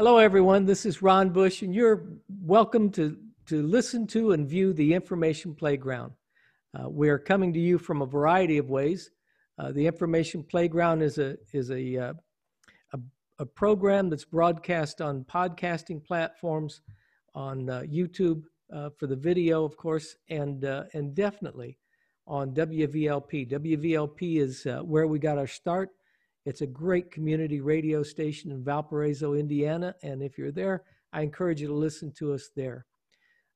Hello, everyone. This is Ron Bush, and you're welcome to, to listen to and view the Information Playground. Uh, we're coming to you from a variety of ways. Uh, the Information Playground is a is a, uh, a, a program that's broadcast on podcasting platforms, on uh, YouTube uh, for the video, of course, and uh, and definitely on WVLP. WVLP is where we got our start. It's a great community radio station in Valparaiso, Indiana. And if you're there, I encourage you to listen to us there.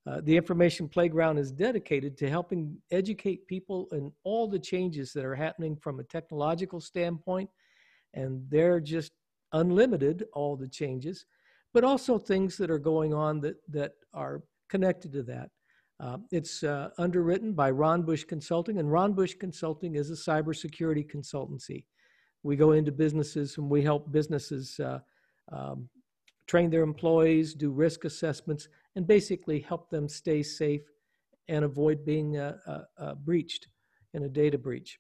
Uh, the Information Playground is dedicated to helping educate people in all the changes that are happening from a technological standpoint. And they're just unlimited, all the changes, but also things that are going on that, that are connected to that. Uh, it's uh, underwritten by Ron Bush Consulting, and Ron Bush Consulting is a cybersecurity consultancy we go into businesses and we help businesses uh, um, train their employees, do risk assessments, and basically help them stay safe and avoid being uh, uh, uh breached in a data breach.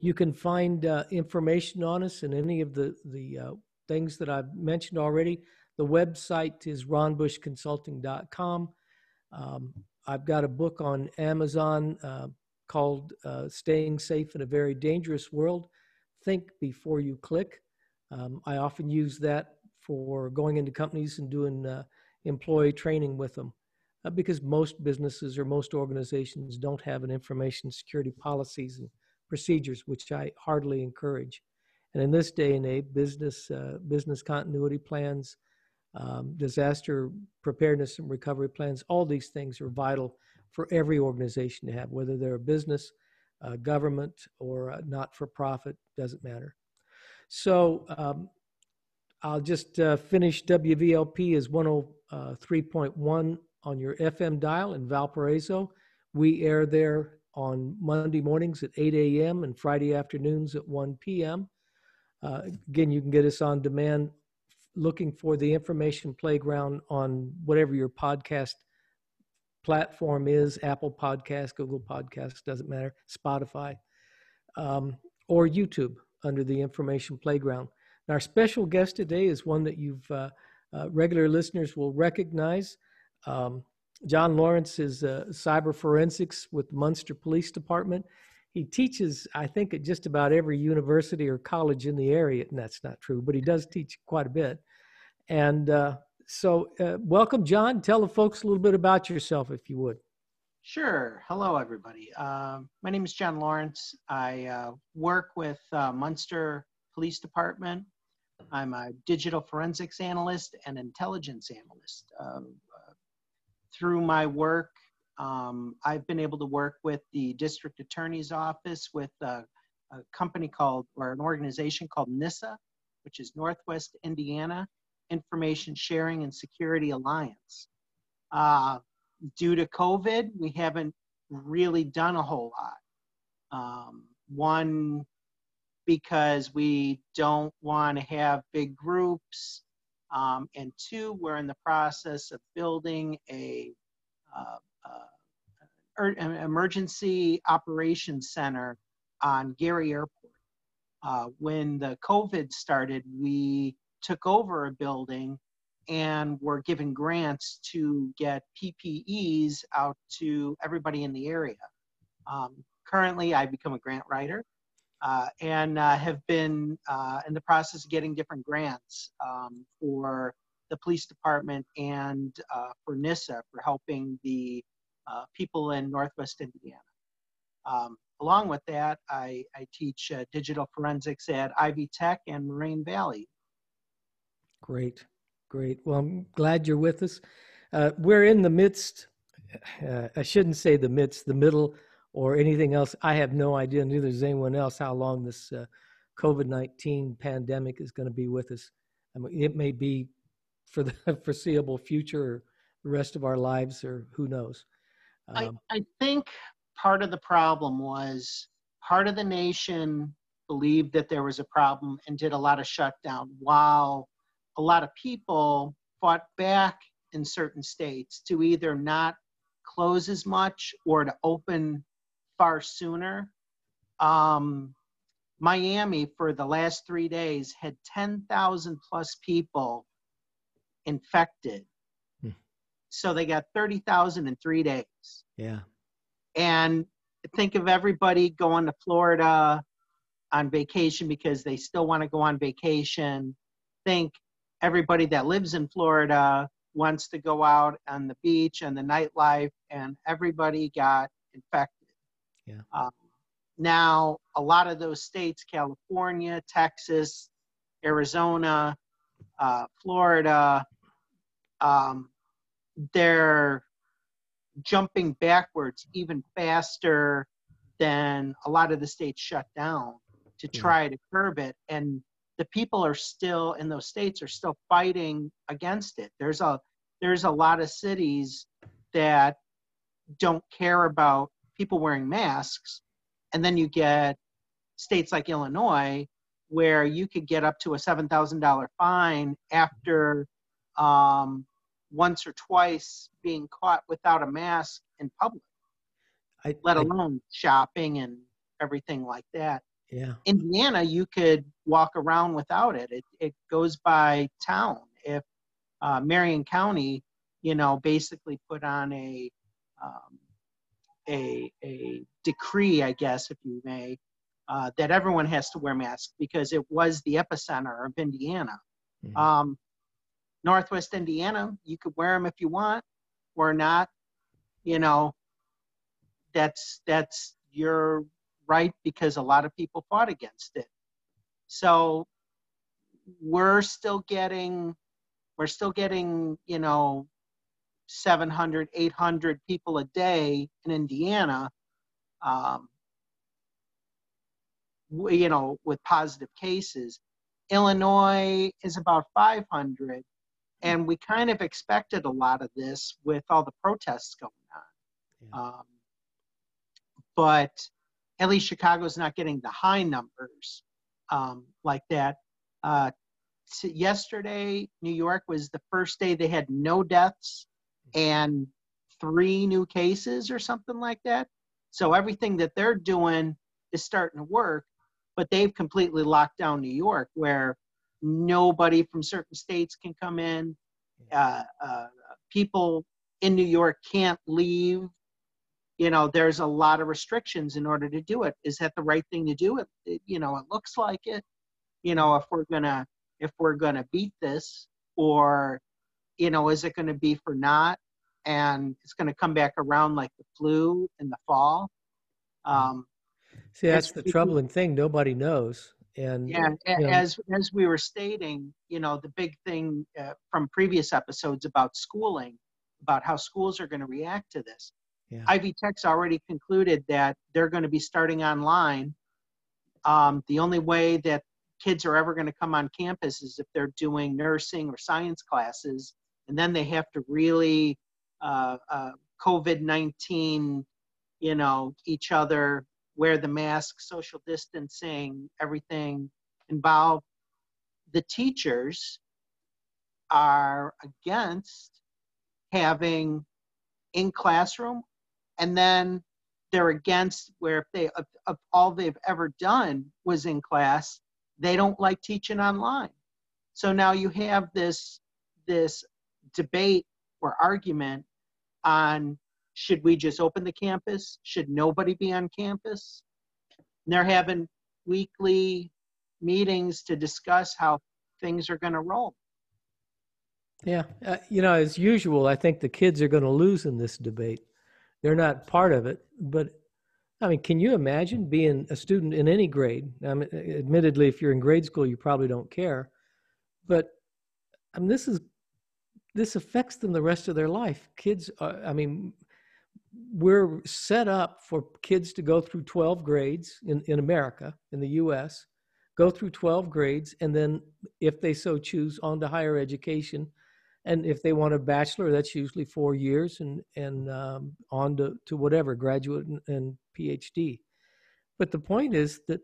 You can find uh, information on us in any of the, the uh, things that I've mentioned already. The website is ronbushconsulting.com. Um, I've got a book on Amazon called Staying Safe in a Very Dangerous World think before you click. Um, I often use that for going into companies and doing uh, employee training with them uh, because most businesses or most organizations don't have an information security policies and procedures, which I hardly encourage. And in this day and age, business uh, business continuity plans, um, disaster preparedness and recovery plans, all these things are vital for every organization to have, whether they're a business uh, government or uh, not for profit, doesn't matter. So um, I'll just uh, finish WVLP is 103.1 on your FM dial in Valparaiso. We air there on Monday mornings at 8 a.m. and Friday afternoons at 1 p.m. Uh, again, you can get us on demand looking for the information playground on whatever your podcast platform is Apple Podcast, Google Podcast, doesn't matter, Spotify, um, or YouTube under the Information Playground. And our special guest today is one that you've uh, uh, regular listeners will recognize. Um, John Lohrentz is cyber forensics with the Munster Police Department. He teaches, I think, at just about every university or college in the area, and that's not true, but he does teach quite a bit. And uh, so, uh, welcome, John. Tell the folks a little bit about yourself, if you would. Sure. Hello, everybody. Uh, my name is John Lohrentz. I uh, work with uh, Munster Police Department. I'm a digital forensics analyst and intelligence analyst. Um, uh, through my work, um, I've been able to work with the district attorney's office with a, a company called, or an organization called NISA, which is Northwest Indiana Information Sharing and Security Alliance. Uh, due to COVID, we haven't really done a whole lot. Um, one, because we don't want to have big groups. Um, and two, we're in the process of building a uh, uh, er, emergency operations center on Gary Airport. Uh, when the COVID started, we took over a building and were given grants to get PPEs out to everybody in the area. Um, currently, I've become a grant writer uh, and uh, have been uh, in the process of getting different grants um, for the police department and uh, for NISA for helping the uh, people in Northwest Indiana. Um, along with that, I, I teach uh, digital forensics at Ivy Tech and Moraine Valley Great, great. Well, I'm glad you're with us. Uh, we're in the midst, uh, I shouldn't say the midst, the middle, or anything else. I have no idea, neither does anyone else, how long this uh, COVID 19 pandemic is going to be with us. I mean, it may be for the foreseeable future or the rest of our lives, or who knows. Um, I, I think part of the problem was part of the nation believed that there was a problem and did a lot of shutdown while a lot of people fought back in certain states to either not close as much or to open far sooner. Um, Miami, for the last three days, had 10,000 plus people infected. Hmm. So they got 30,000 in three days. Yeah. And think of everybody going to Florida on vacation because they still want to go on vacation. Think everybody that lives in Florida wants to go out on the beach and the nightlife, and everybody got infected. Yeah. Um, now, a lot of those states, California, Texas, Arizona, uh, Florida, um, they're jumping backwards even faster than a lot of the states shut down to Yeah. try to curb it. And the people are still in those states are still fighting against it. There's a there's a lot of cities that don't care about people wearing masks, and then you get states like Illinois where you could get up to a seven thousand dollar fine after um, once or twice being caught without a mask in public, I, let I- alone shopping and everything like that. Yeah. Indiana, you could walk around without it. It, it goes by town. If uh, Marion County, you know, basically put on a um, a a decree, I guess, if you may, uh, that everyone has to wear masks because it was the epicenter of Indiana. Mhm. Um, Northwest Indiana, you could wear them if you want or not. You know, that's that's your right because a lot of people fought against it. So we're still getting we're still getting, you know, 700, 800 people a day in Indiana. Um, you know, with positive cases. Illinois is about 500, and we kind of expected a lot of this with all the protests going on. Yeah. Um, but at least Chicago's not getting the high numbers um, like that. Uh, t- yesterday, New York was the first day they had no deaths and three new cases or something like that. So everything that they're doing is starting to work, but they've completely locked down New York where nobody from certain states can come in. Uh, uh, people in New York can't leave. You know, there's a lot of restrictions in order to do it. Is that the right thing to do? It, it you know, it looks like it. You know, if we're gonna if we're gonna beat this, or you know, is it gonna be for not? And it's gonna come back around like the flu in the fall. Um, See, that's the it's- troubling thing. Nobody knows. And yeah, you know, as as we were stating, you know, the big thing uh, from previous episodes about schooling, about how schools are going to react to this. Yeah. Ivy Tech's already concluded that they're going to be starting online. Um, the only way that kids are ever going to come on campus is if they're doing nursing or science classes, and then they have to really uh, uh, COVID nineteen, you know, each other, wear the mask, social distancing, everything involved. The teachers are against having in classroom, and then they're against where if they all they've ever done was in class, they don't like teaching online. So now you have this this debate or argument on should we just open the campus? Should nobody be on campus? And they're having weekly meetings to discuss how things are going to roll. yeah, uh, you know, as usual, I think the kids are going to lose in this debate. They're not part of it, but I mean, can you imagine being a student in any grade? I mean, admittedly, if you're in grade school, you probably don't care, but I mean, this is this affects them the rest of their life. Kids, are, I mean, we're set up for kids to go through 12 grades in, in America, in the US, go through 12 grades, and then, if they so choose, on to higher education. And if they want a bachelor, that's usually four years and, and um, on to, to whatever, graduate and, and PhD. But the point is that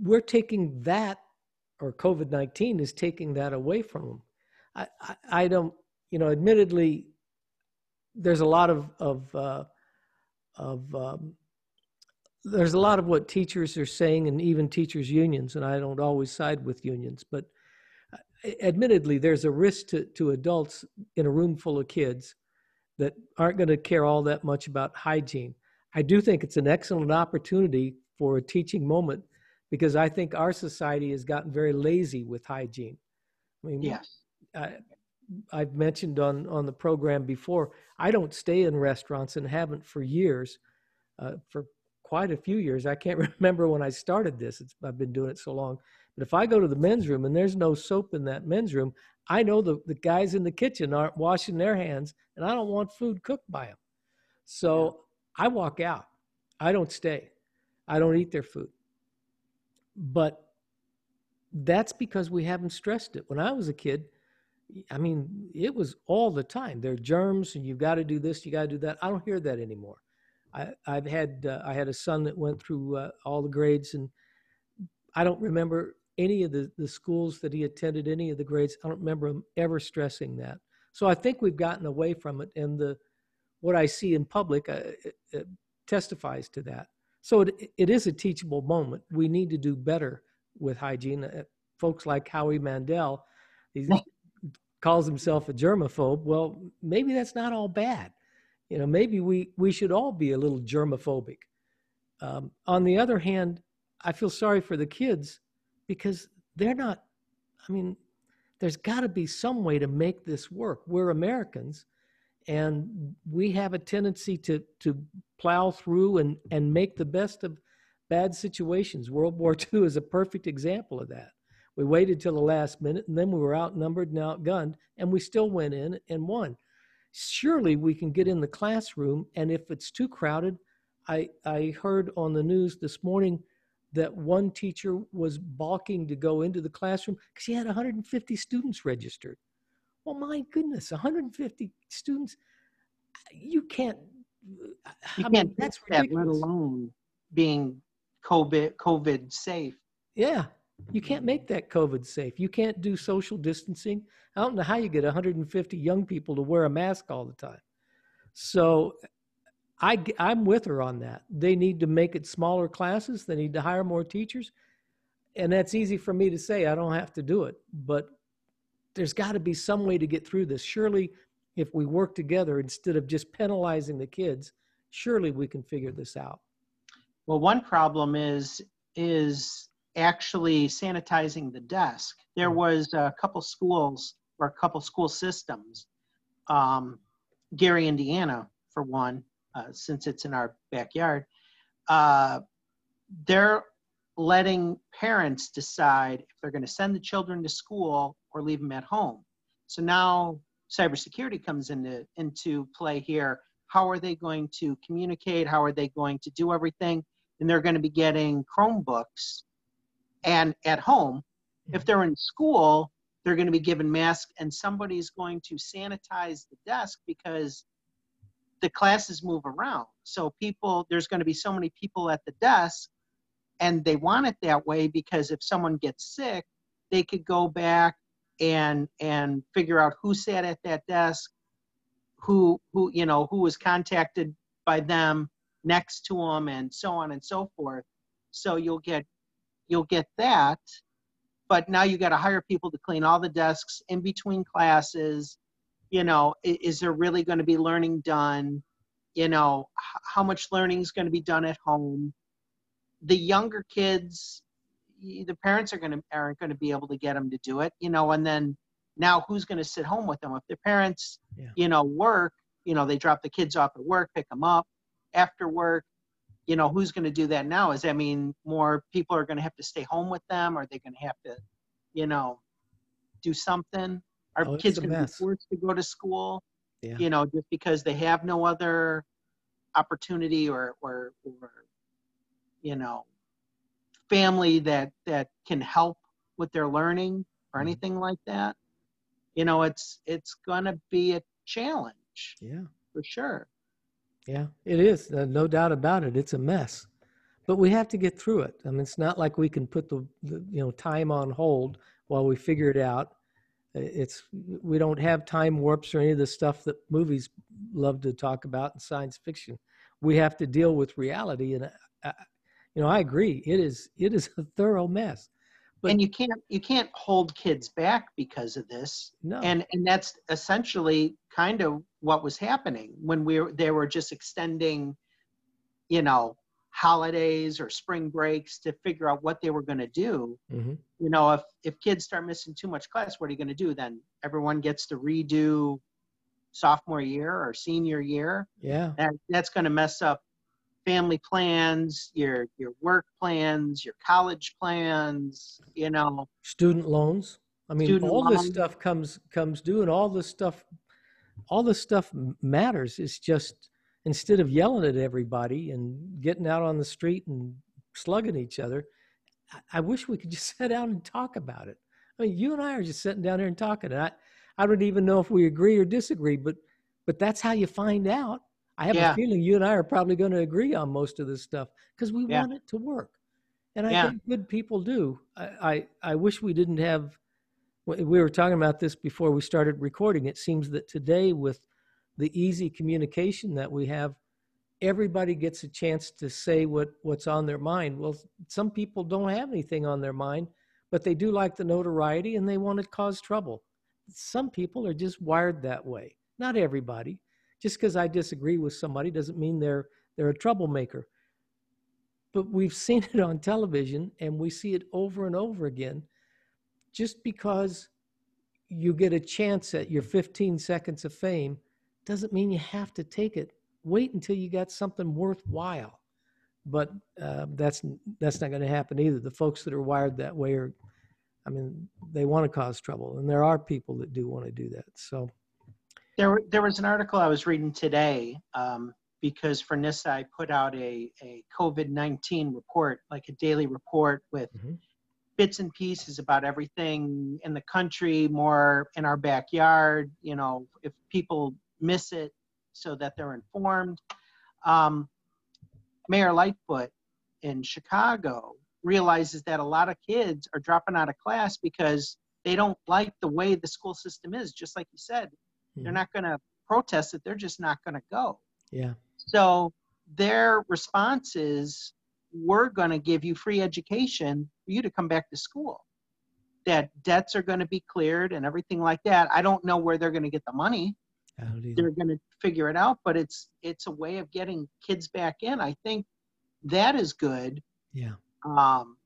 we're taking that, or COVID 19 is taking that away from them. I, I, I don't, you know, admittedly, there's a lot of of uh, of um, there's a lot of what teachers are saying, and even teachers unions, and I don't always side with unions, but admittedly, there's a risk to, to adults in a room full of kids that aren't going to care all that much about hygiene. I do think it's an excellent opportunity for a teaching moment because I think our society has gotten very lazy with hygiene. I mean, yes. I, I've mentioned on, on the program before, I don't stay in restaurants and haven't for years, uh, for quite a few years. I can't remember when I started this. It's, I've been doing it so long. But if I go to the men's room and there's no soap in that men's room, I know the, the guys in the kitchen aren't washing their hands and I don't want food cooked by them. So I walk out. I don't stay. I don't eat their food. But that's because we haven't stressed it. When I was a kid, I mean, it was all the time. There are germs, and you've got to do this, you got to do that. I don't hear that anymore. I, have had uh, I had a son that went through uh, all the grades, and I don't remember any of the, the schools that he attended, any of the grades. I don't remember him ever stressing that. So I think we've gotten away from it, and the what I see in public uh, it, it testifies to that. So it, it is a teachable moment. We need to do better with hygiene. Uh, folks like Howie Mandel, he calls himself a germaphobe. Well, maybe that's not all bad. You know, maybe we we should all be a little germophobic. Um, on the other hand, I feel sorry for the kids because they're not. I mean, there's got to be some way to make this work. We're Americans, and we have a tendency to to plow through and and make the best of bad situations. World War II is a perfect example of that. We waited till the last minute, and then we were outnumbered and outgunned, and we still went in and won. Surely we can get in the classroom, and if it's too crowded, I I heard on the news this morning that one teacher was balking to go into the classroom because he had 150 students registered. Well, my goodness, 150 students, you can't. Uh, you I can't mean, that's that, let alone being COVID COVID safe. Yeah, you can't make that COVID safe. You can't do social distancing. I don't know how you get 150 young people to wear a mask all the time. So I, I'm with her on that. They need to make it smaller classes. They need to hire more teachers. And that's easy for me to say. I don't have to do it. But there's got to be some way to get through this. Surely, if we work together instead of just penalizing the kids, surely we can figure this out. Well, one problem is is actually sanitizing the desk. There hmm. was a couple schools or a couple school systems, um, Gary, Indiana, for one, since it's in our backyard, uh, they're letting parents decide if they're going to send the children to school or leave them at home. So now cybersecurity comes into into play here. How are they going to communicate? How are they going to do everything? And they're going to be getting Chromebooks. And at home, if they're in school, they're going to be given masks, and somebody's going to sanitize the desk because the classes move around. So people, there's going to be so many people at the desk, and they want it that way because if someone gets sick, they could go back and and figure out who sat at that desk, who who you know who was contacted by them next to them, and so on and so forth. So you'll get you'll get that, but now you got to hire people to clean all the desks in between classes you know is there really going to be learning done? You know how much learning is going to be done at home? The younger kids the parents are going to aren't going to be able to get them to do it you know and then now who's going to sit home with them if their parents yeah. you know work you know they drop the kids off at work pick them up after work you know who's going to do that now? Is i mean more people are going to have to stay home with them? Are they going to have to you know do something are oh, kids going to be forced to go to school? Yeah. You know, just because they have no other opportunity or or or you know family that that can help with their learning or mm-hmm. anything like that you know it's it's gonna be a challenge yeah for sure yeah it is uh, no doubt about it it's a mess but we have to get through it i mean it's not like we can put the, the you know time on hold while we figure it out it's we don't have time warps or any of the stuff that movies love to talk about in science fiction we have to deal with reality and uh, you know i agree it is it is a thorough mess But- and you can't you can't hold kids back because of this. No. And and that's essentially kind of what was happening when we were they were just extending, you know, holidays or spring breaks to figure out what they were going to do. Mhm. You know, if if kids start missing too much class, what are you going to do? Then everyone gets to redo sophomore year or senior year. Yeah. That that's going to mess up family plans, your your work plans, your college plans. You know, Student loans. I mean, all this stuff comes comes due, and all this stuff, all this stuff matters. It's just instead of yelling at everybody and getting out on the street and slugging each other, I, I wish we could just sit down and talk about it. I mean, you and I are just sitting down here and talking, and I, I don't even know if we agree or disagree, but but that's how you find out. I have Yeah. a feeling you and I are probably going to agree on most of this stuff because we Yeah. want it to work, and I Yeah. think good people do. I, I I wish we didn't have. We we were talking about this before we started recording. It seems that today, with the easy communication that we have, everybody gets a chance to say what what's on their mind. Well, some people don't have anything on their mind, but they do like the notoriety and they want to cause trouble. Some people are just wired that way. Not everybody. Just because I disagree with somebody doesn't mean they're they're a troublemaker. But we've seen it on television and we see it over and over again. Just because you get a chance at your 15 seconds of fame doesn't mean you have to take it. Wait until you got something worthwhile. But uh, that's that's not going to happen either. The folks that are wired that way are, I mean, they want to cause trouble, and there are people that do want to do that. So there there was an article I was reading today um, because for NISA I put out a a COVID nineteen report, like a daily report with Mhm. bits and pieces about everything in the country, more in our backyard. You know, if people miss it, so that they're informed. Um, Mayor Lightfoot in Chicago realizes that a lot of kids are dropping out of class because they don't like the way the school system is. Just like you said, they're Mhm. not going to protest it. They're just not going to go. yeah, So their response is, we're going to give you free education for you to come back to school. That debts are going to be cleared and everything like that. I don't know where they're going to get the money. They're going to figure it out, but it's it's a way of getting kids back in. I think that is good. yeah, Um,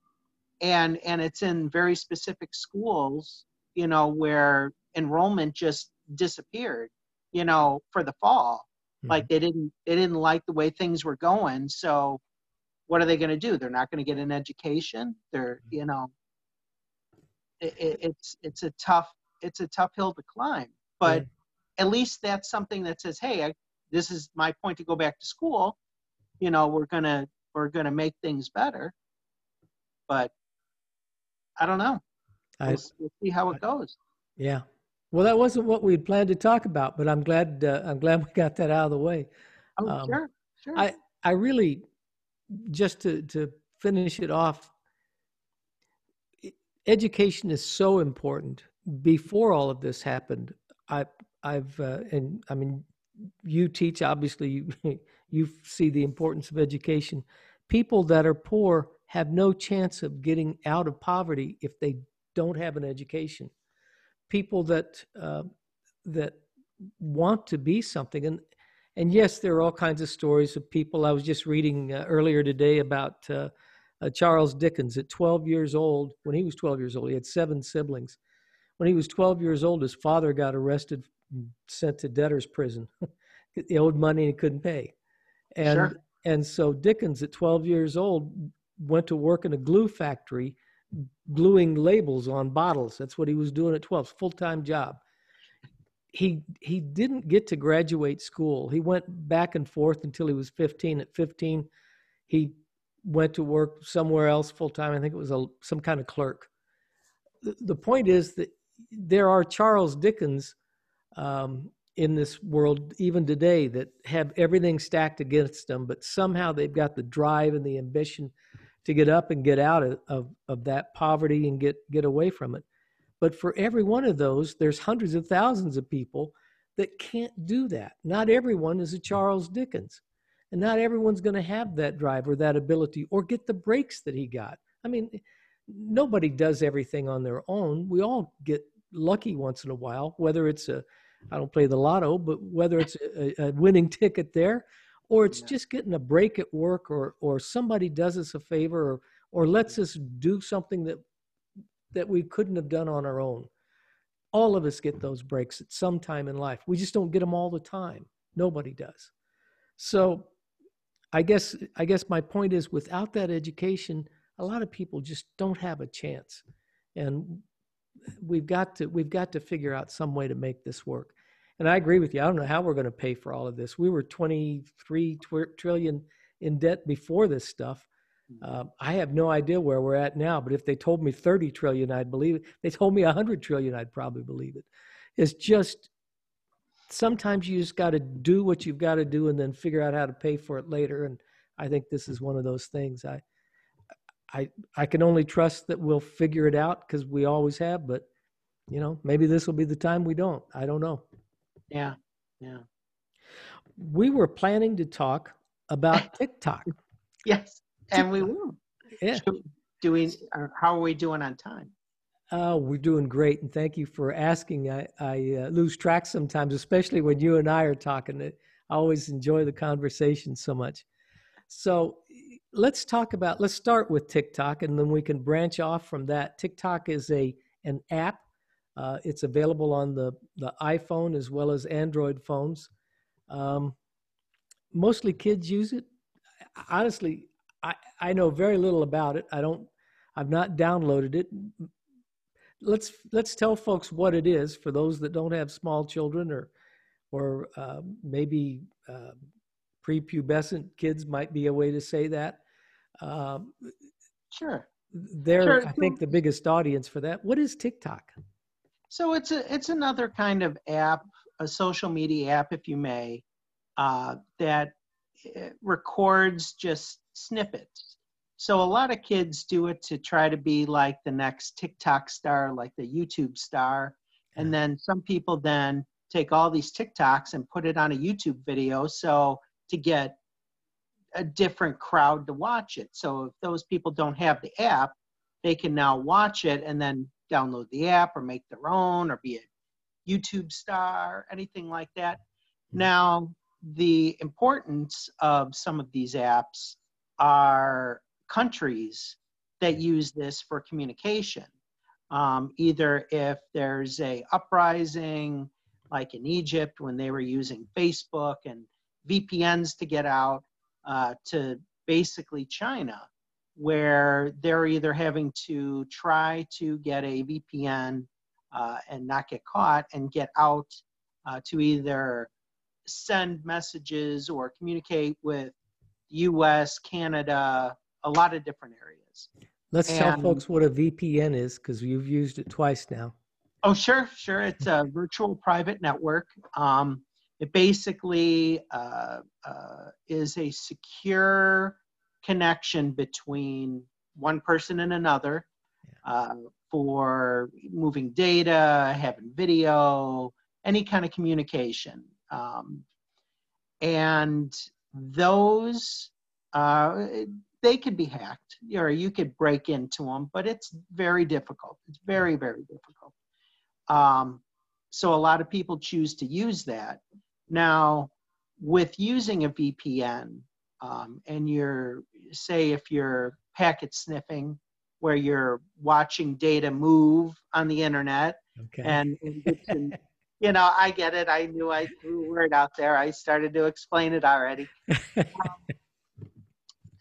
and and it's in very specific schools, you know, where enrollment just disappeared, you know, for the fall. Mhm. like they didn't they didn't like the way things were going so what are they going to do? They're not going to get an education? They're you know it, it, it's it's a tough it's a tough hill to climb. But at least that's something that says hey I, this is my point to go back to school you know we're going to we're to make things better but i don't know I, we'll, we'll see how it goes yeah. Well, that wasn't what we planned to talk about, but I'm glad uh, I'm glad we got that out of the way. oh Um, sure sure I I really just to to finish it off. Education is so important. Before all of this happened, I I've uh, and I mean, you teach obviously you you see the importance of education. People that are poor have no chance of getting out of poverty if they don't have an education. People that uh, that want to be something and and yes, there are all kinds of stories of people. I was just reading uh, earlier today about uh, uh, Charles Dickens at 12 years old. When he was 12 years old, he had seven siblings. When he was 12 years old, his father got arrested, sent to debtor's prison. he owed money and couldn't pay, and Sure. and so Dickens at 12 years old went to work in a glue factory, gluing labels on bottles. That's what he was doing at 12, full time job he he didn't get to graduate school. He went back and forth until he was 15. At 15, he went to work somewhere else full time. I think it was a some kind of clerk. The, the point is that there are Charles Dickens um, in this world even today that have everything stacked against them, but somehow they've got the drive and the ambition to get up and get out of, of, of that poverty and get get away from it. But for every one of those, there's hundreds of thousands of people that can't do that. Not everyone is a Charles Dickens. And not everyone's going to have that drive or that ability or get the breaks that he got. I mean, nobody does everything on their own. We all get lucky once in a while, whether it's a, I don't play the lotto, but whether it's a, a winning ticket there, or it's yeah. just getting a break at work, or or somebody does us a favor, or or lets us do something that that we couldn't have done on our own. All of us get those breaks at some time in life. We just don't get them all the time. Nobody does. So I guess I guess my point is without that education, a lot of people just don't have a chance. And we've got to we've got to figure out some way to make this work. And I agree with you. I don't know how we're going to pay for all of this. We were 23 tw- trillion in debt before this stuff. Uh, I have no idea where we're at now, but if they told me 30 trillion, I'd believe it. They told me 100 trillion, I'd probably believe it. It's just sometimes you just got to do what you've got to do and then figure out how to pay for it later. And I think this is one of those things. I I I can only trust that we'll figure it out because we always have. But you know, maybe this will be the time we don't. I don't know. Yeah, yeah. We were planning to talk about TikTok. yes, and we will. Yeah. Doing. How are we doing on time? Uh, we're doing great, and thank you for asking. I, I uh, lose track sometimes, especially when you and I are talking. I always enjoy the conversation so much. So let's talk about. Let's start with TikTok, and then we can branch off from that. TikTok is a an app. Uh, it's available on the the iPhone as well as Android phones. Um, mostly kids use it. Honestly, I I know very little about it. I don't. I've not downloaded it let's let's tell folks what it is for those that don't have small children or or uh, maybe uh, prepubescent kids might be a way to say that. Um, sure. They're sure. I think the biggest audience for that. What is TikTok? So it's a it's another kind of app, a social media app, if you may, uh, that eh, records just snippets so a lot of kids do it to try to be like the next TikTok star, like the YouTube star. And then some people then take all these TikToks and put it on a YouTube video. So to get a different crowd to watch it. So if those people don't have the app, they can now watch it and then download the app or make their own or be a YouTube star, anything like that. Hmm. Now, the importance of some of these apps are countries that use this for communication. Um, either if there's a uprising, like in Egypt when they were using Facebook and VPNs to get out, uh, to basically China, where they're either having to try to get a VPN uh, and not get caught and get out uh, to either send messages or communicate with US, Canada, a lot of different areas. Let's and, tell folks what a VPN is because you've used it twice now. Oh, sure, sure. It's a virtual private network. Um, it basically uh, uh, is a secure connection between one person and another uh, for moving data, having video, any kind of communication. Um, and those uh, they could be hacked or you could break into them, but it's very difficult. It's very, very difficult. Um, so a lot of people choose to use that. Now, with using a VPN, um, and you're, say, if you're packet sniffing, where you're watching data move on the internet, okay. and, and you know, I get it. I knew I threw a word out there. I started to explain it already. Um,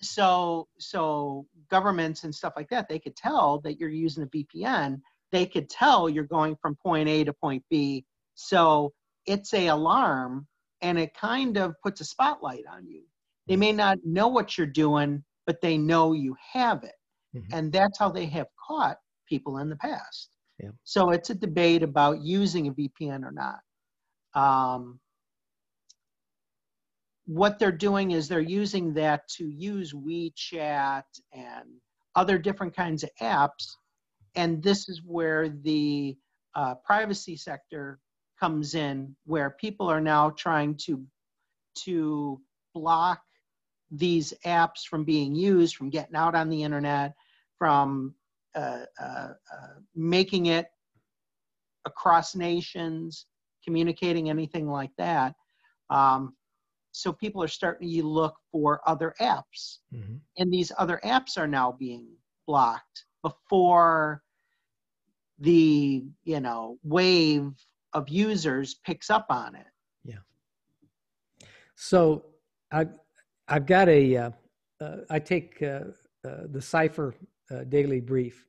so so governments and stuff like that they could tell that you're using a vpn they could tell you're going from point a to point b so it's a alarm and it kind of puts a spotlight on you they may not know what you're doing but they know you have it mm-hmm. and that's how they have caught people in the past yeah. so it's a debate about using a vpn or not um, what they're doing is they're using that to use WeChat and other different kinds of apps. And this is where the uh, privacy sector comes in, where people are now trying to, to block these apps from being used, from getting out on the internet, from uh, uh, uh, making it across nations, communicating anything like that. Um, so people are starting to look for other apps, Mm-hmm. and these other apps are now being blocked before the you know wave of users picks up on it. Yeah. So I, I've got a, uh, uh, I take uh, uh, the Cipher uh, Daily Brief.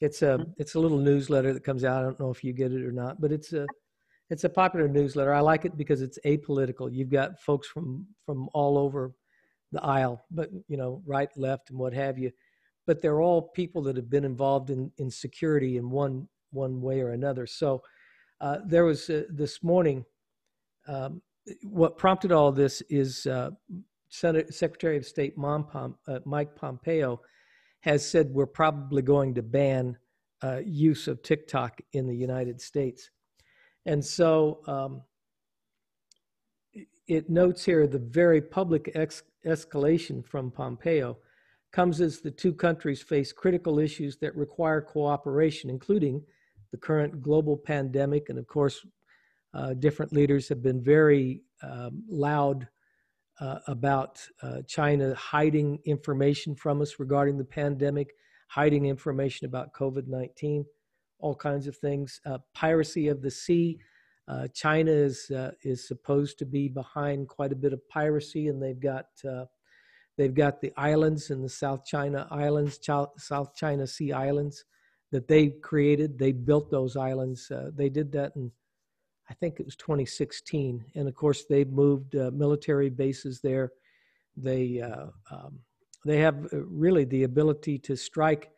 It's a, Mhm. it's a little newsletter that comes out. I don't know if you get it or not, but it's a, it's a popular newsletter. I like it because it's apolitical. You've got folks from from all over the aisle, but you know, right, left, and what have you. But they're all people that have been involved in in security in one one way or another. So uh, there was uh, this morning. Um, what prompted all this is uh, Secretary of State Pom, uh, Mike Pompeo has said we're probably going to ban uh, use of TikTok in the United States. And so um, it notes here the very public ex- escalation from Pompeo comes as the two countries face critical issues that require cooperation, including the current global pandemic. And of course, uh, different leaders have been very um, loud uh, about uh, China hiding information from us regarding the pandemic, hiding information about COVID 19, all kinds of things. Uh, piracy of the sea. Uh, China is uh, is supposed to be behind quite a bit of piracy, and they've got they've got the islands in the South China Islands, South China Sea Islands that they created. They built those islands. Uh, they did that in I think it was 2016. And of course, they've moved uh, military bases there. They uh, um, they have uh, really the ability to strike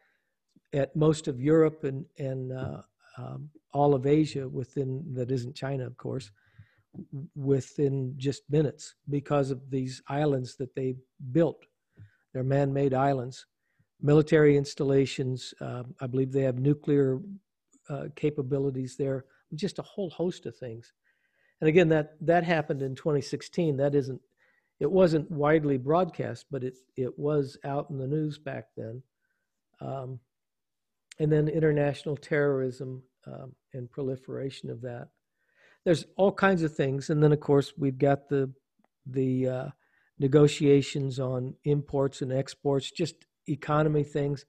at most of Europe and and uh, um, all of Asia within that isn't China, of course, within just minutes because of these islands that they built. They're man-made islands, military installations. Uh, I believe they have nuclear uh, capabilities there just a whole host of things. And again, that that happened in 2016. That isn't, it wasn't widely broadcast, but it it was out in the news back then. Um, and then international terrorism um, and proliferation of that. There's all kinds of things, and then of course we've got the the uh, negotiations on imports and exports, just economy things.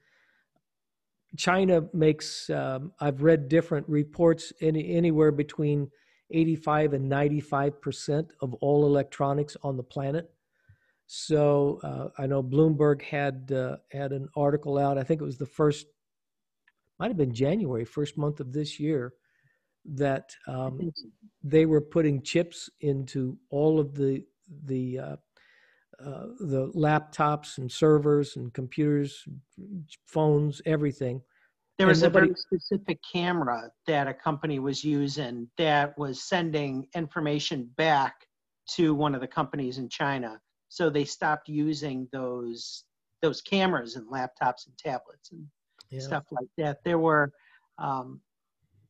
China makes, um, I've read different reports, any, anywhere between 85 and 95% of all electronics on the planet. So uh, I know Bloomberg had uh, had an article out. I think it was the first, might have been January, first month of this year, that um, they were putting chips into all of the the uh, uh, the laptops and servers and computers, phones, everything. There was a very specific camera that a company was using that was sending information back to one of the companies in China. So they stopped using those those cameras and laptops and tablets and Yeah. stuff like that. There were, um,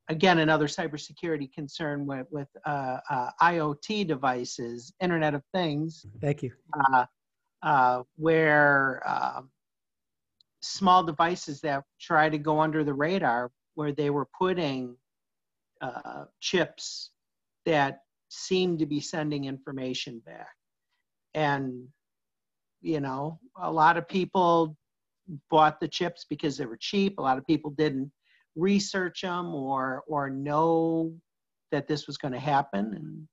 again, another cybersecurity concern with, with uh, uh, IoT devices, Internet of Things, Thank you. uh, uh, where um small devices that try to go under the radar, where they were putting uh, chips that seemed to be sending information back. And, you know, a lot of people bought the chips because they were cheap. A lot of people didn't research them or or know that this was going to happen. And,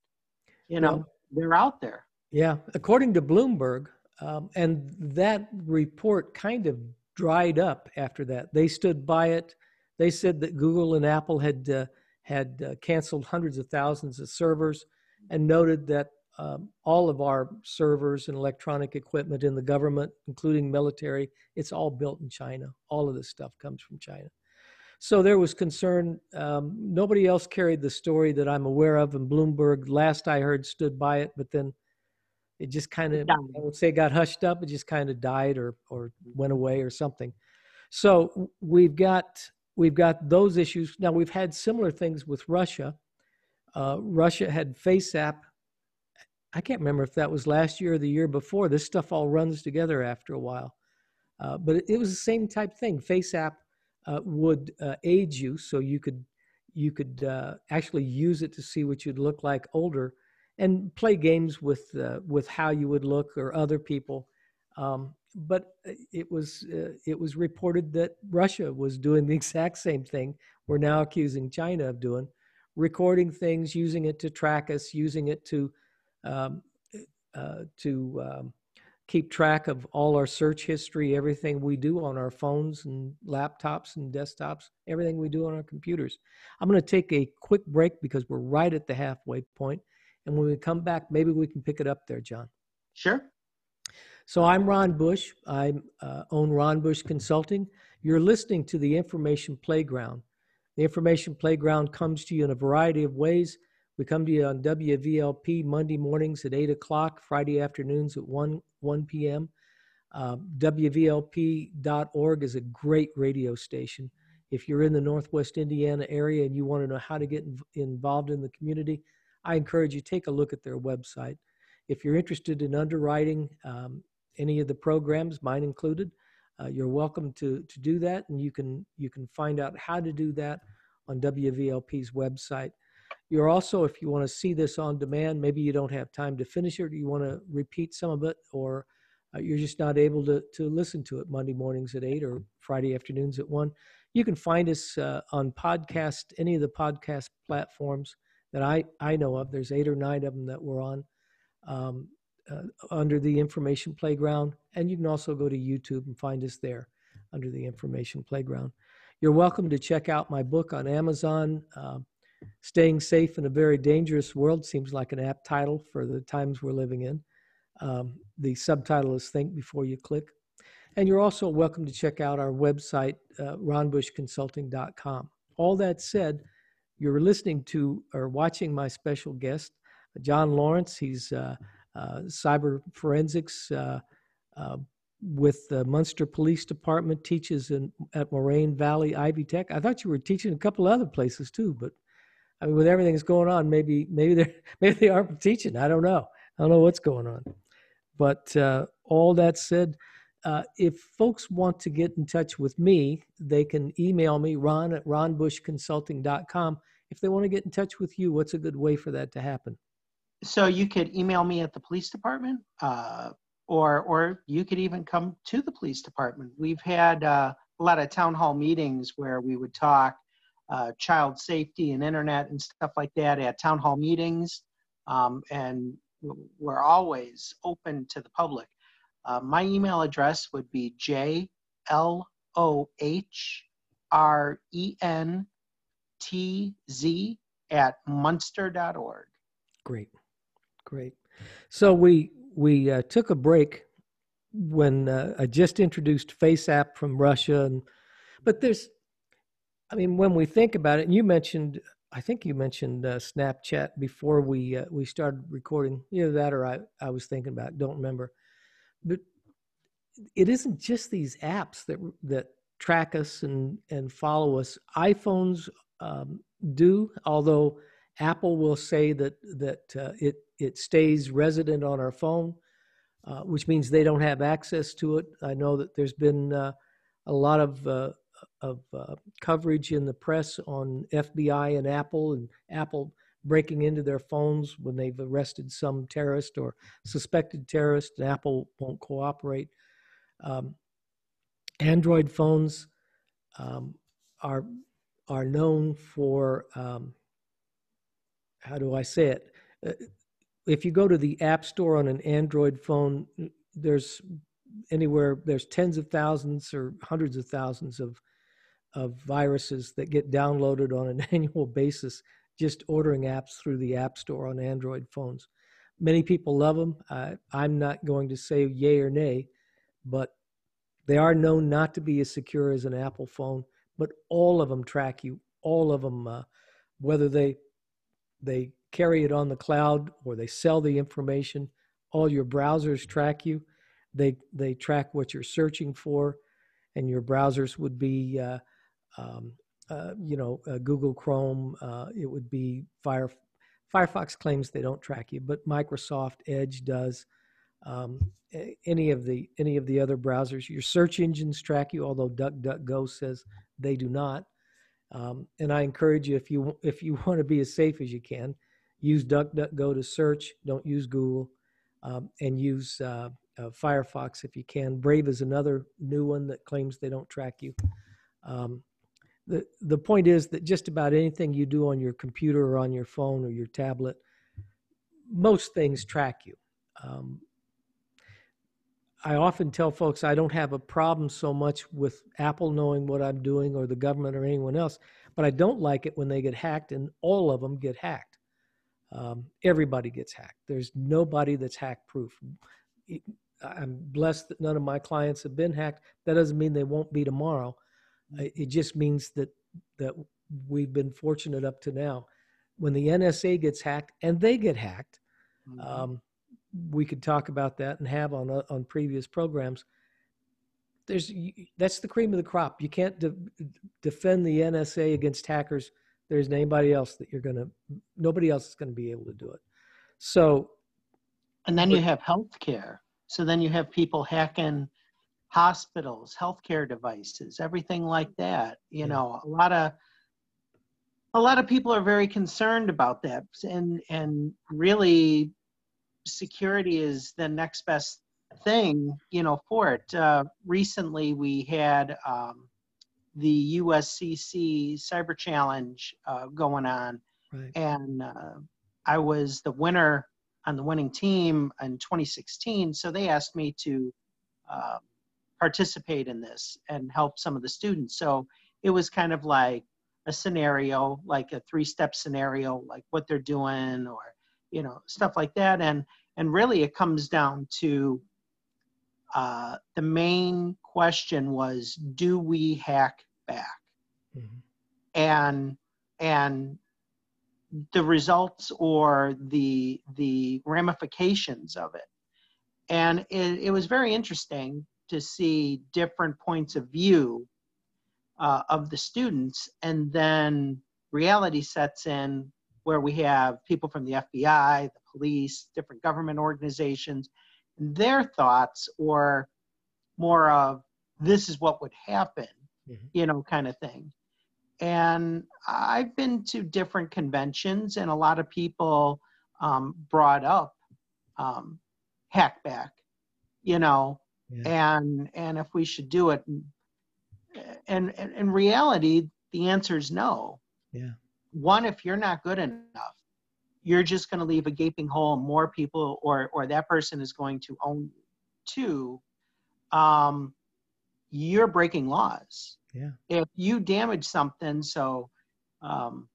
you know, Well- they're out there. Yeah, according to Bloomberg, um, and that report kind of dried up after that. They stood by it. They said that Google and Apple had uh, had uh, canceled hundreds of thousands of servers, and noted that um, all of our servers and electronic equipment in the government, including military, it's all built in China. All of this stuff comes from China. So there was concern. Um, nobody else carried the story that I'm aware of, and Bloomberg, last I heard, stood by it. But then it just kind of. I would say, got hushed up. It just kind of died or or went away or something. So we've got we've got those issues. Now we've had similar things with Russia. Uh, Russia had FaceApp. I can't remember if that was last year or the year before. This stuff all runs together after a while. Uh, but it, it was the same type thing. FaceApp uh, would uh, age you, so you could you could uh, actually use it to see what you'd look like older, and play games with uh, with how you would look or other people. Um, but it was uh, it was reported that Russia was doing the exact same thing. We're now accusing China of doing, recording things, using it to track us, using it to um, uh, to um, keep track of all our search history, everything we do on our phones and laptops and desktops, everything we do on our computers. I'm going to take a quick break because we're right at the halfway point, and when we come back, maybe we can pick it up there, John. Sure. So I'm Ron Bush. I uh, own Ron Bush Consulting. You're listening to the Information Playground. The Information Playground comes to you in a variety of ways. We come to you on WVLP Monday mornings at 8 o'clock, Friday afternoons at 1, 1 p.m. Uh, WVLP.org is a great radio station. If you're in the Northwest Indiana area and you want to know how to get involved in the community, I encourage you take a look at their website. If you're interested in underwriting um, any of the programs, mine included, uh, you're welcome to to do that, and you can you can find out how to do that on WVLP's website. You're also, if you want to see this on demand, maybe you don't have time to finish it, you want to repeat some of it, or uh, you're just not able to to listen to it Monday mornings at eight or Friday afternoons at one. You can find us uh, on podcast, any of the podcast platforms that I I know of. There's eight or nine of them that we're on. Um, uh, under the Information Playground, and you can also go to YouTube and find us there under the Information Playground. You're welcome to check out my book on Amazon. Staying Safe in a Very Dangerous World seems like an apt title for the times we're living in. Um, the subtitle is Think Before You Click. And you're also welcome to check out our website, uh, ronbushconsulting.com. All that said, you're listening to or watching my special guest, John Lohrentz. He's uh, uh, cyber forensics uh, uh, with the Munster Police Department, teaches in, at Moraine Valley Ivy Tech. I thought you were teaching a couple other places too, but I mean, with everything that's going on, maybe maybe they maybe they aren't teaching. I don't know. I don't know what's going on. But uh, all that said, uh, if folks want to get in touch with me, they can email me, ron at ronbushconsulting.com. If they want to get in touch with you, what's a good way for that to happen? so you could email me at the police department, uh, or or you could even come to the police department. We've had uh, a lot of town hall meetings where we would talk uh, child safety and internet and stuff like that at town hall meetings, um, and we're always open to the public. Uh, my email address would be j l o h r e n t z at munster.org. Great. Great. So we we uh, took a break when uh, I just introduced FaceApp from Russia, and but there's, I mean, when we think about it, and you mentioned, I think you mentioned uh, Snapchat before we uh, we started recording. Either that or I I was thinking about, it, don't remember, but it isn't just these apps that that track us and and follow us. iPhones um, do, although Apple will say that that uh, it it stays resident on our phone, uh, which means they don't have access to it. I know that there's been uh, a lot of uh, of uh, coverage in the press on FBI and Apple and Apple breaking into their phones when they've arrested some terrorist or suspected terrorist. And Apple won't cooperate. Um, Android phones um, are are known for um, how do I say it? Uh, if you go to the App Store on an Android phone, there's anywhere there's tens of thousands or hundreds of thousands of of viruses that get downloaded on an annual basis just ordering apps through the App Store on Android phones. Many people love them. Uh, I'm not going to say yay or nay, but they are known not to be as secure as an Apple phone. But all of them track you. All of them, uh, whether they they carry it on the cloud or they sell the information. All your browsers track you. They they track what you're searching for, and your browsers would be, uh, um, uh, you know, uh, Google Chrome. Uh, it would be Fire. Firefox claims they don't track you, but Microsoft Edge does. um, any of the any of the other browsers. Your search engines track you, although DuckDuckGo says they do not. Um, and I encourage you if you if you want to be as safe as you can, use DuckDuckGo to search. Don't use Google, um, and use uh, uh, Firefox if you can. Brave is another new one that claims they don't track you. Um, the the point is that just about anything you do on your computer or on your phone or your tablet, most things track you. Um, I often tell folks I don't have a problem so much with Apple knowing what I'm doing or the government or anyone else, but I don't like it when they get hacked and all of them get hacked. Um, everybody gets hacked. There's nobody that's hack proof. I'm blessed that none of my clients have been hacked. That doesn't mean they won't be tomorrow. It just means that that we've been fortunate up to now. When the NSA gets hacked and they get hacked, mm-hmm. um, we could talk about that and have on uh, on previous programs. There's that's the cream of the crop. You can't de- defend the NSA against hackers. There's anybody else that you're gonna. Nobody else is gonna be able to do it. So, and then you have healthcare. So then you have people hacking hospitals, healthcare devices, everything like that. You know, a lot of a lot of people are very concerned about that, and and really security is the next best thing, you know, for it. Uh, recently, we had um, the USCC Cyber Challenge uh, going on, right. and uh, I was the winner on the winning team in 2016. So they asked me to uh, participate in this and help some of the students. So it was kind of like a scenario, like a three-step scenario, like what they're doing, or you know, stuff like that. And and really, it comes down to uh, the main question was, do we hack back? Mm-hmm. And and the results or the the ramifications of it. And it, it was very interesting to see different points of view uh, of the students, and then reality sets in where we have people from the FBI, the police, different government organizations, their thoughts or more of this is what would happen, mm-hmm. you know, kind of thing. And I've been to different conventions, and a lot of people um, brought up um, hackback, you know, yeah. and and if we should do it. And, and in reality, the answer is no. Yeah one if you're not good enough you're just going to leave a gaping hole more people or or that person is going to own two um you're breaking laws yeah if you damage something so um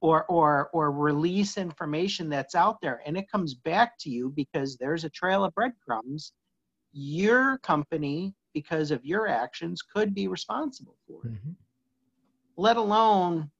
or or or release information that's out there and it comes back to you because there's a trail of breadcrumbs your company because of your actions could be responsible for it mm-hmm. let alone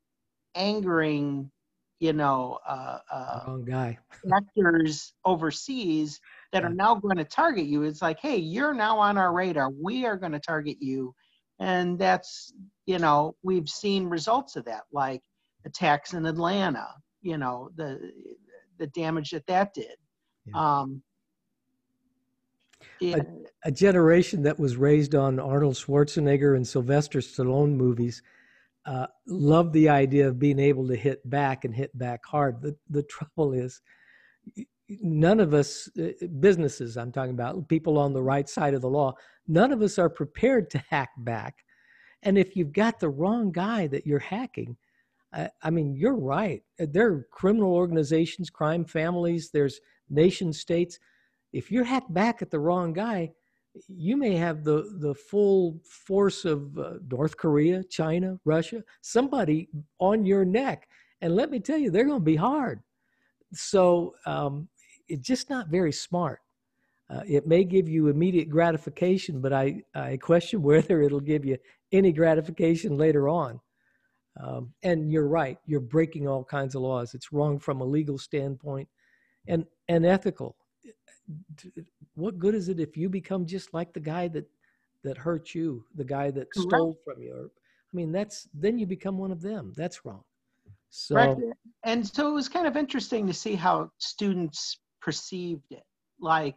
angering, you know, uh, uh, wrong guy actors overseas that are now going to target you. It's like, hey, you're now on our radar. We are going to target you, and that's you know we've seen results of that, like attacks in Atlanta. You know the the damage that that did. Yeah. Um, yeah. A, a, generation that was raised on Arnold Schwarzenegger and Sylvester Stallone movies uh, love the idea of being able to hit back and hit back hard. The, the trouble is, none of us, uh, businesses I'm talking about, people on the right side of the law, none of us are prepared to hack back. And if you've got the wrong guy that you're hacking, I, I mean, you're right. There are criminal organizations, crime families, there's nation states. If you're hacked back at the wrong guy, you may have the the full force of uh, North Korea, China, Russia, somebody on your neck, and let me tell you, they're going to be hard. So um, it's just not very smart. Uh, it may give you immediate gratification, but I, I question whether it'll give you any gratification later on. Um, and you're right, you're breaking all kinds of laws. It's wrong from a legal standpoint and, and ethical what good is it if you become just like the guy that that hurt you, the guy that stole from you? Or, I mean, that's then you become one of them. That's wrong. So, right. and so it was kind of interesting to see how students perceived it. Like,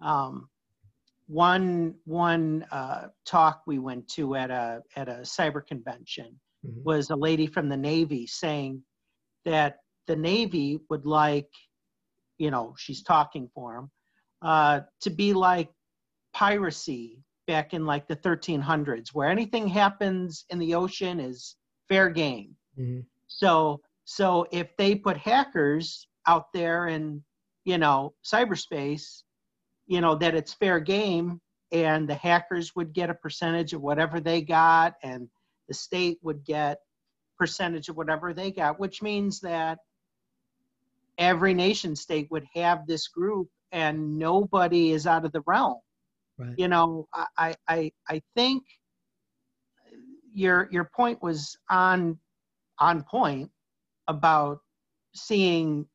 Um, one one uh, talk we went to at a at a cyber convention Mhm. was a lady from the Navy saying that the Navy would like, you know, she's talking for them, uh, to be like piracy back in like the 1300s, where anything happens in the ocean is fair game. Mhm. So so if they put hackers out there in you know cyberspace, you know that it's fair game, and the hackers would get a percentage of whatever they got, and the state would get percentage of whatever they got, which means that every nation state would have this group, and nobody is out of the realm. Right. You know, I I I, think your your point was on on point about seeing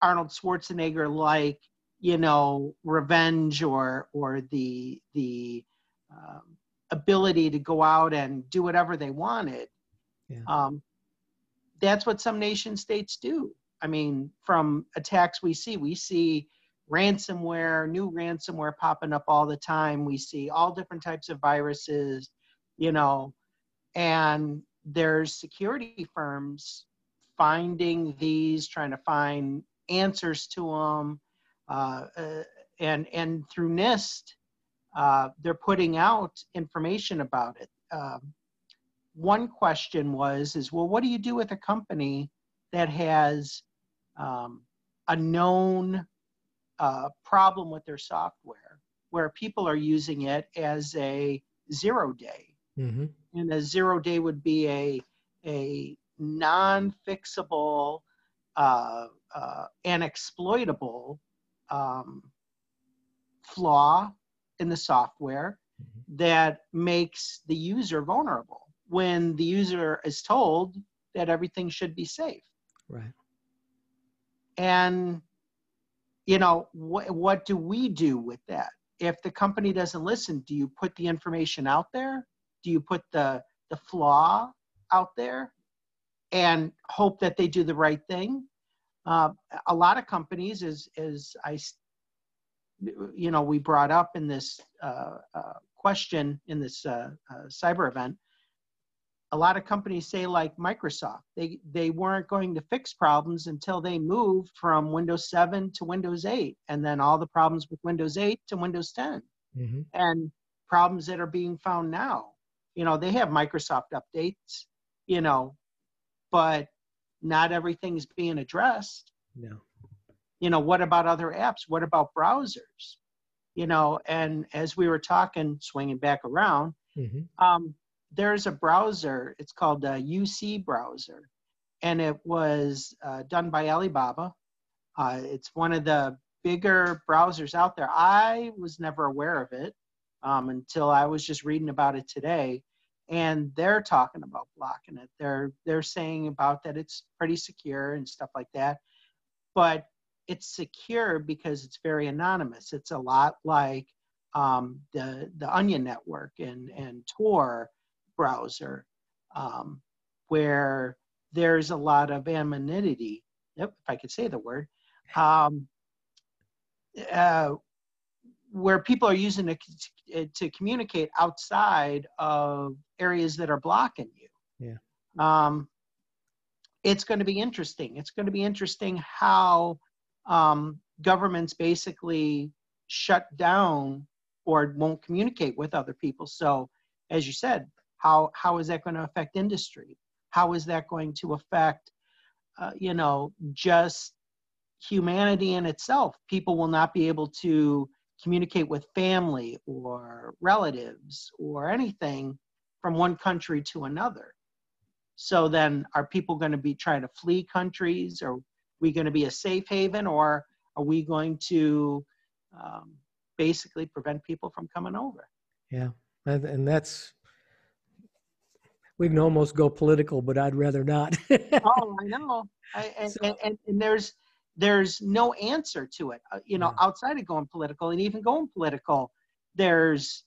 Arnold Schwarzenegger like you know revenge or or the the um, ability to go out and do whatever they wanted. Yeah. Um, that's what some nation states do. I mean, from attacks we see, we see ransomware, new ransomware popping up all the time. We see all different types of viruses, you know, and there's security firms finding these, trying to find answers to them, uh, uh, and and through NIST, uh, they're putting out information about it. Um, one question was, is well, what do you do with a company that has um, a known uh, problem with their software, where people are using it as a zero day? Mhm. and a zero day would be a a non-fixable uh, uh, and exploitable um, flaw in the software Mhm. that makes the user vulnerable when the user is told that everything should be safe Right. And you know what what do we do with that? If the company doesn't listen do you put the information out there? Do you put the the flaw out there and hope that they do the right thing? Uh, a lot of companies as as i you know we brought up in this uh, uh, question in this uh, uh, cyber event a lot of companies say like microsoft they they weren't going to fix problems until they moved from windows 7 to windows 8 and then all the problems with windows 8 to windows 10 Mhm. and problems that are being found now you know they have microsoft updates you know but not everything's being addressed No. you know what about other apps what about browsers you know and as we were talking swinging back around Mhm. um, there's a browser it's called the uc browser and it was uh, done by alibaba. Uh, it's one of the bigger browsers out there. I was never aware of it um, until i was just reading about it today and they're talking about blocking it. They're they're saying about that it's pretty secure and stuff like that but it's secure because it's very anonymous. It's a lot like um, the the onion network and and tor browser um, where there's a lot of anonymity. Yep if i could say the word. Um, uh, where people are using it to, to communicate outside of areas that are blocking you. Yeah. um, it's going to be interesting. It's going to be interesting how um, governments basically shut down or won't communicate with other people. So as you said how how is that going to affect industry? How is that going to affect uh, you know just humanity in itself? People will not be able to communicate with family or relatives or anything from one country to another. So then are people going to be trying to flee countries? Are we going to be a safe haven or are we going to um, basically prevent people from coming over? Yeah. And, and that's, we can almost go political, but I'd rather not. oh, I know. I, and, So- and, and, and there's there's no answer to it. Uh, you know, Yeah. outside of going political, and even going political, there's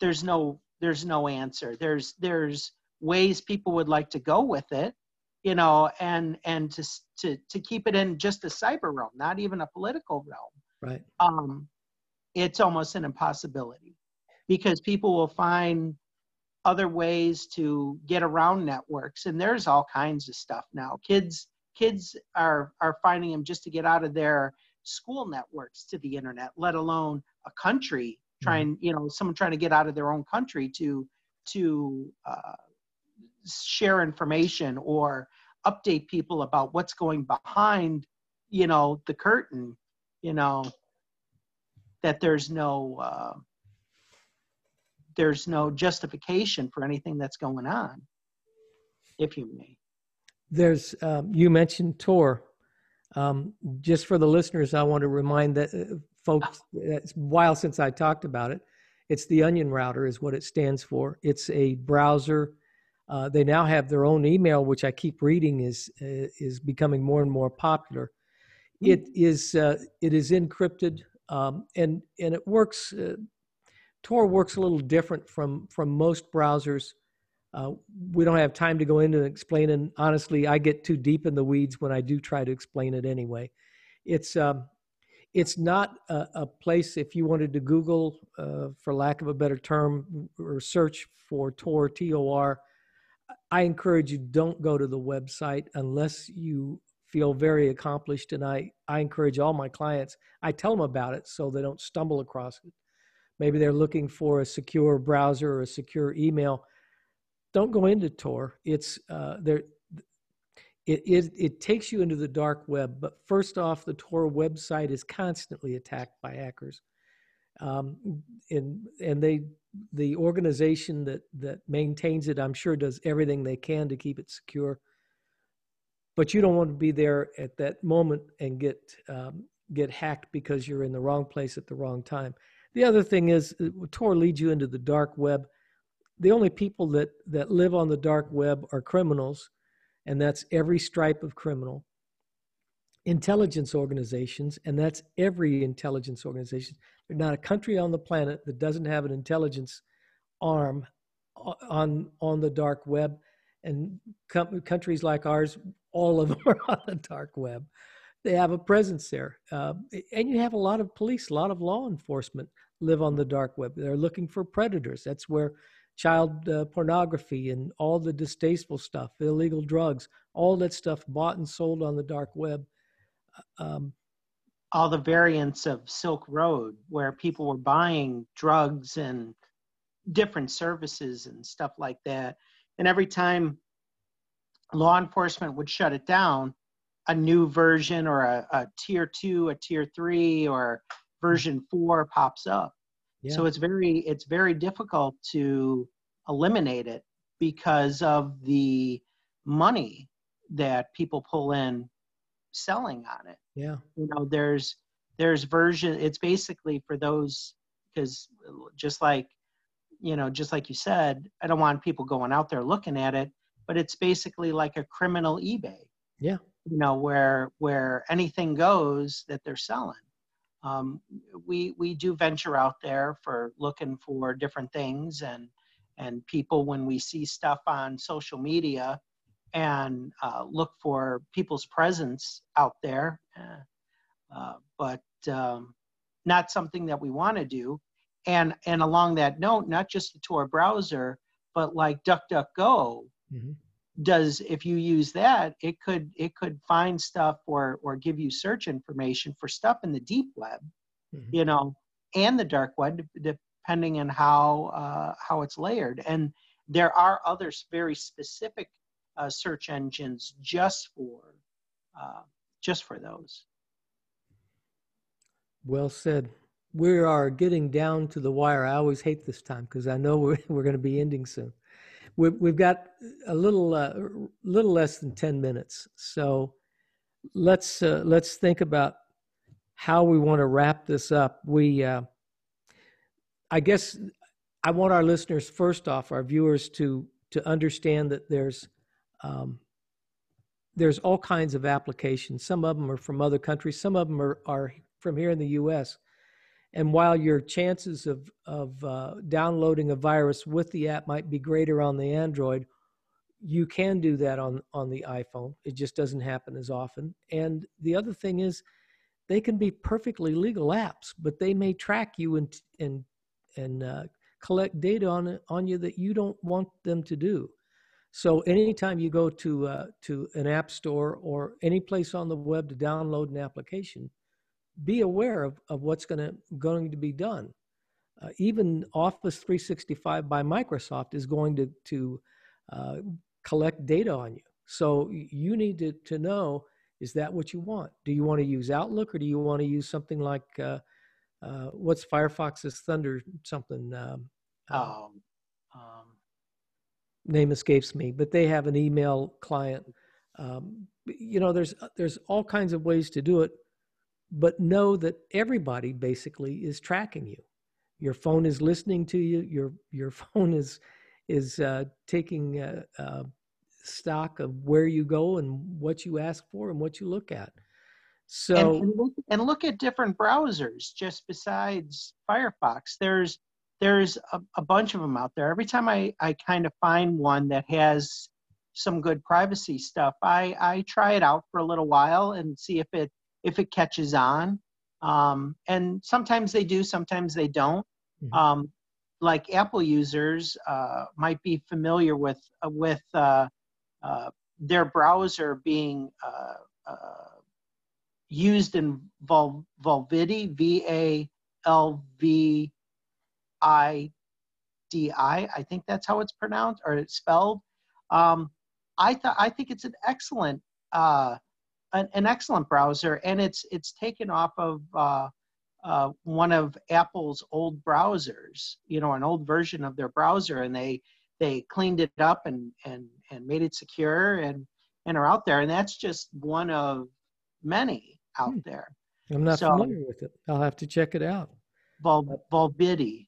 there's no there's no answer. There's there's ways people would like to go with it, you know, and and to to to keep it in just a cyber realm, not even a political realm. right. Um, it's almost an impossibility because people will find other ways to get around networks and there's all kinds of stuff now. Kids kids are are finding them just to get out of their school networks to the internet let alone a country trying you know someone trying to get out of their own country to to uh, share information or update people about what's going behind you know the curtain you know that there's no uh, there's no justification for anything that's going on if you may. There's um, you mentioned tor. Um, just for the listeners i want to remind that uh, folks it's a while since i talked about it it's the onion router is what it stands for. It's a browser. Uh, they now have their own email which i keep reading is uh, is becoming more and more popular. It is uh, it is encrypted um, and and it works. Uh, Tor works a little different from from most browsers. Uh, we don't have time to go into and explain, and honestly, I get too deep in the weeds when I do try to explain it anyway. It's um, it's not a, a, place if you wanted to Google, uh, for lack of a better term, or search for Tor T O R. I encourage you don't go to the website unless you feel very accomplished and I, I encourage all my clients i tell them about it so they don't stumble across it maybe they're looking for a secure browser or a secure email. Don't go into tor. It's uh, there it, it, it takes you into the dark web but first off the tor website is constantly attacked by hackers. Um, and and they the organization that that maintains it i'm sure does everything they can to keep it secure. But you don't want to be there at that moment and get um, get hacked because you're in the wrong place at the wrong time. The other thing is uh, Tor leads you into the dark web. The only people that that live on the dark web are criminals, and that's every stripe of criminal. Intelligence organizations, and that's every intelligence organization. There's not a country on the planet that doesn't have an intelligence arm on on the dark web and com- countries like ours all of them are on the dark web. They have a presence there. Uh, and you have a lot of police, a lot of law enforcement live on the dark web. They're looking for predators. That's where child uh, pornography and all the distasteful stuff, illegal drugs, all that stuff bought and sold on the dark web. Uh, um, all the variants of Silk Road, where people were buying drugs and different services and stuff like that. And every time law enforcement would shut it down, a new version or a, a tier two, a tier three, or version four pops up. Yeah. So it's very it's very difficult to eliminate it because of the money that people pull in selling on it. Yeah. You know, there's there's version it's basically for those because just like you know, just like you said, I don't want people going out there looking at it but it's basically like a criminal eBay. Yeah. You know, where where anything goes that they're selling. Um, we we do venture out there for looking for different things and and people when we see stuff on social media and uh, look for people's presence out there, uh, uh, but um, not something that we want to do. And and along that note, not just the Tor browser, but like DuckDuckGo mm-hmm. Does if you use that it could it could find stuff or or give you search information for stuff in the deep web mm-hmm. you know and the dark web depending on how uh, how it's layered. And there are other very specific uh, search engines just for uh, just for those. Well said. We are getting down to the wire. I always hate this time because i know we're, we're going to be ending soon We've, we've got a little uh, little less than 10 minutes. So let's uh, let's think about how we want to wrap this up. We uh, I guess I want our listeners first off, our viewers to to understand that there's um, there's all kinds of applications. Some of them are from other countries. Some of them are, are from here in the U.S. And while your chances of, of uh, downloading a virus with the app might be greater on the Android, you can do that on, on the iPhone. It just doesn't happen as often. And the other thing is, they can be perfectly legal apps, but they may track you and and and uh, collect data on on you that you don't want them to do. So anytime you go to uh, to an app store or any place on the web to download an application, be aware of, of what's going to going to be done. Uh, even Office 365 by Microsoft is going to to uh, collect data on you. So you need to to know is that what you want? Do you want to use Outlook or do you want to use something like uh, uh what's Firefox's Thunder something? Um, um, um, name escapes me, but they have an email client. Um, you know, there's there's all kinds of ways to do it, but know that everybody basically is tracking you. Your phone is listening to you. Your your phone is is uh, taking uh, uh, stock of where you go and what you ask for and what you look at. So and, and, look, and look at different browsers just besides Firefox. There's there's a, a, bunch of them out there. Every time I, I kind of find one that has some good privacy stuff, I, I try it out for a little while and see if it if it catches on. Um, and sometimes they do, sometimes they don't. Mm-hmm. Um, like Apple users uh, might be familiar with uh, with uh, uh their browser being uh, uh, used in Vol- Vulvidi, V A L V I D I. I think that's how it's pronounced or it's spelled. Um, I thought I think it's an excellent uh, an, an, excellent browser, and it's it's taken off of uh, uh, one of Apple's old browsers. You know, an old version of their browser, and they they cleaned it up and and and made it secure and and are out there. And that's just one of many out hmm. there. I'm not so, familiar with it. I'll have to check it out. Vul, Vulbidi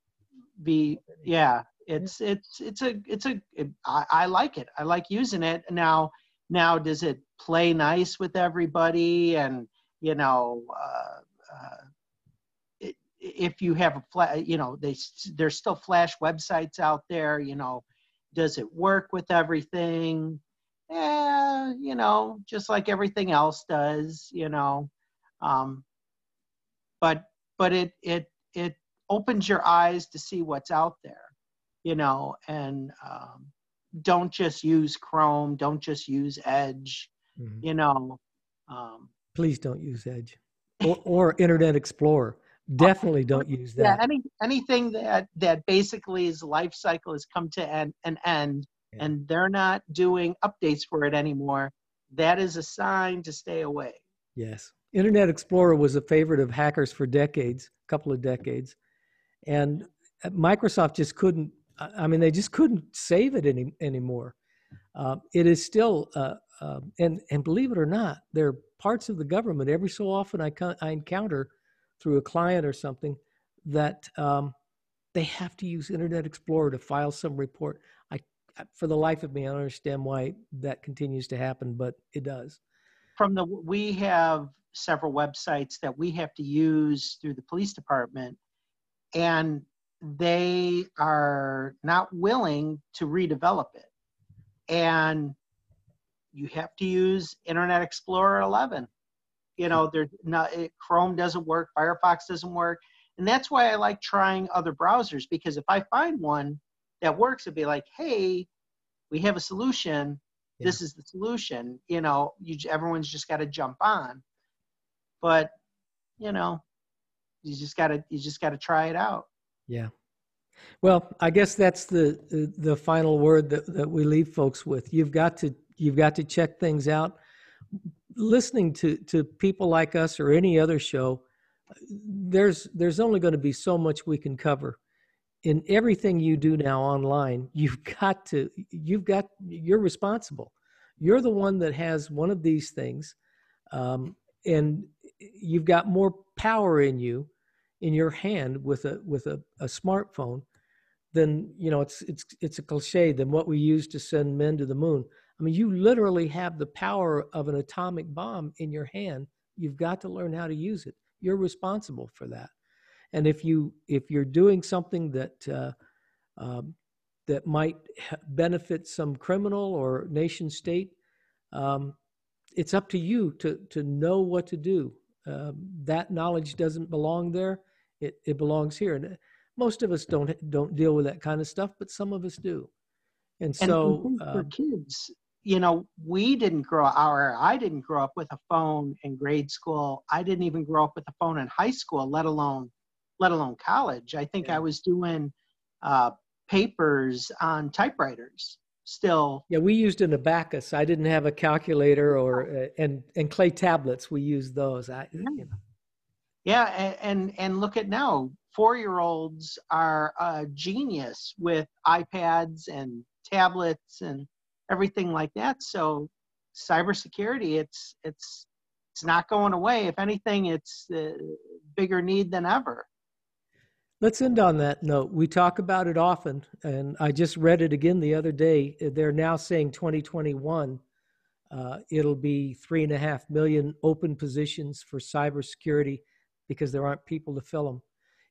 be yeah it's it's it's a it's a it, I, I like it i like using it now now does it play nice with everybody? And you know uh, uh, if you have a flat you know they there's still flash websites out there you know does it work with everything? Yeah you know just like everything else does you know um, but but it it it opens your eyes to see what's out there, you know, and um, don't just use Chrome, don't just use Edge, mm-hmm. you know. Um, Please don't use Edge or, or Internet Explorer. Definitely don't use that. Yeah, any, anything that that basically is life cycle has come to an, an end, yeah. and they're not doing updates for it anymore. That is a sign to stay away. Yes, Internet Explorer was a favorite of hackers for decades, a couple of decades and Microsoft just couldn't. I mean, they just couldn't save it any anymore. Uh, it is still, uh, uh, and and believe it or not, there are parts of the government. Every so often, I I encounter through a client or something that um, they have to use Internet Explorer to file some report. I, for the life of me, I don't understand why that continues to happen, but it does. From the we have several websites that we have to use through the police department and they are not willing to redevelop it. And you have to use Internet Explorer 11. You know, there's not it, Chrome doesn't work, Firefox doesn't work, and that's why I like trying other browsers because if I find one that works, it'd be like, hey, we have a solution. Yeah. This is the solution. You know, you everyone's just got to jump on. But you know, you just gotta you just gotta try it out yeah. Well i guess that's the the, final word that, that we leave folks with. You've got to you've got to check things out. Listening to to people like us or any other show there's there's only going to be so much we can cover. In everything you do now online you've got to you've got you're responsible. You're the one that has one of these things um, and you've got more power in you in your hand with a with a, a smartphone then you know it's it's it's a cliche than what we use to send men to the moon. I mean you literally have the power of an atomic bomb in your hand. You've got to learn how to use it. You're responsible for that. And if you if you're doing something that uh, um, that might benefit some criminal or nation state um, it's up to you to to know what to do. Um, that knowledge doesn't belong there. It, it belongs here. And uh, most of us don't don't deal with that kind of stuff, but some of us do. And so, and for um, kids, you know, we didn't grow our I didn't grow up with a phone in grade school. I didn't even grow up with a phone in high school, let alone let alone college. I think Yeah. I was doing uh, papers on typewriters still. yeah, we used an abacus. I didn't have a calculator or uh, and and clay tablets. We used those. I, you know, Yeah, and and, look at now, four year olds are a genius with iPads and tablets and everything like that. So cybersecurity, it's it's it's not going away. If anything, it's a bigger need than ever. Let's end on that note. We talk about it often, and I just read it again the other day. They're now saying 2021, uh, it'll be three and a half million open positions for cybersecurity because there aren't people to fill them.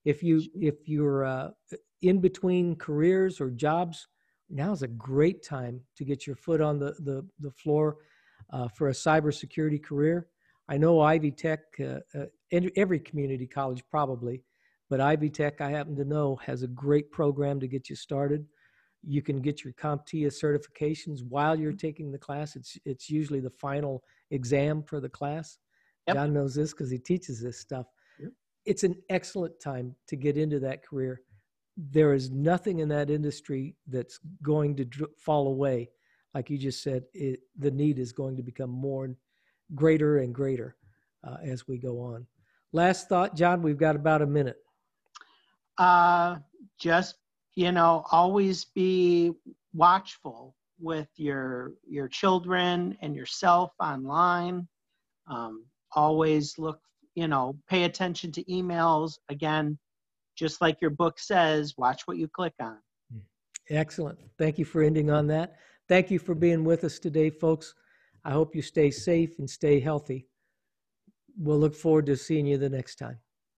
If you if you're uh, in between careers or jobs, now's a great time to get your foot on the the, the floor uh, for a cybersecurity career. I know Ivy Tech, uh, uh, every community college probably but Ivy Tech, I happen to know, has a great program to get you started. You can get your CompTIA certifications while you're taking the class. It's it's usually the final exam for the class. Yep. John knows this because he teaches this stuff. It's an excellent time to get into that career. There is nothing in that industry that's going to dr- fall away. Like you just said, it, the need is going to become more and greater and greater uh, as we go on. Last thought, John, we've got about a minute. Uh, just you know, always be watchful with your your children and yourself online. Um, always look, you know, pay attention to emails. Again, just like your book says, watch what you click on. Excellent. Thank you for ending on that. Thank you for being with us today, folks. I hope you stay safe and stay healthy. We'll look forward to seeing you the next time.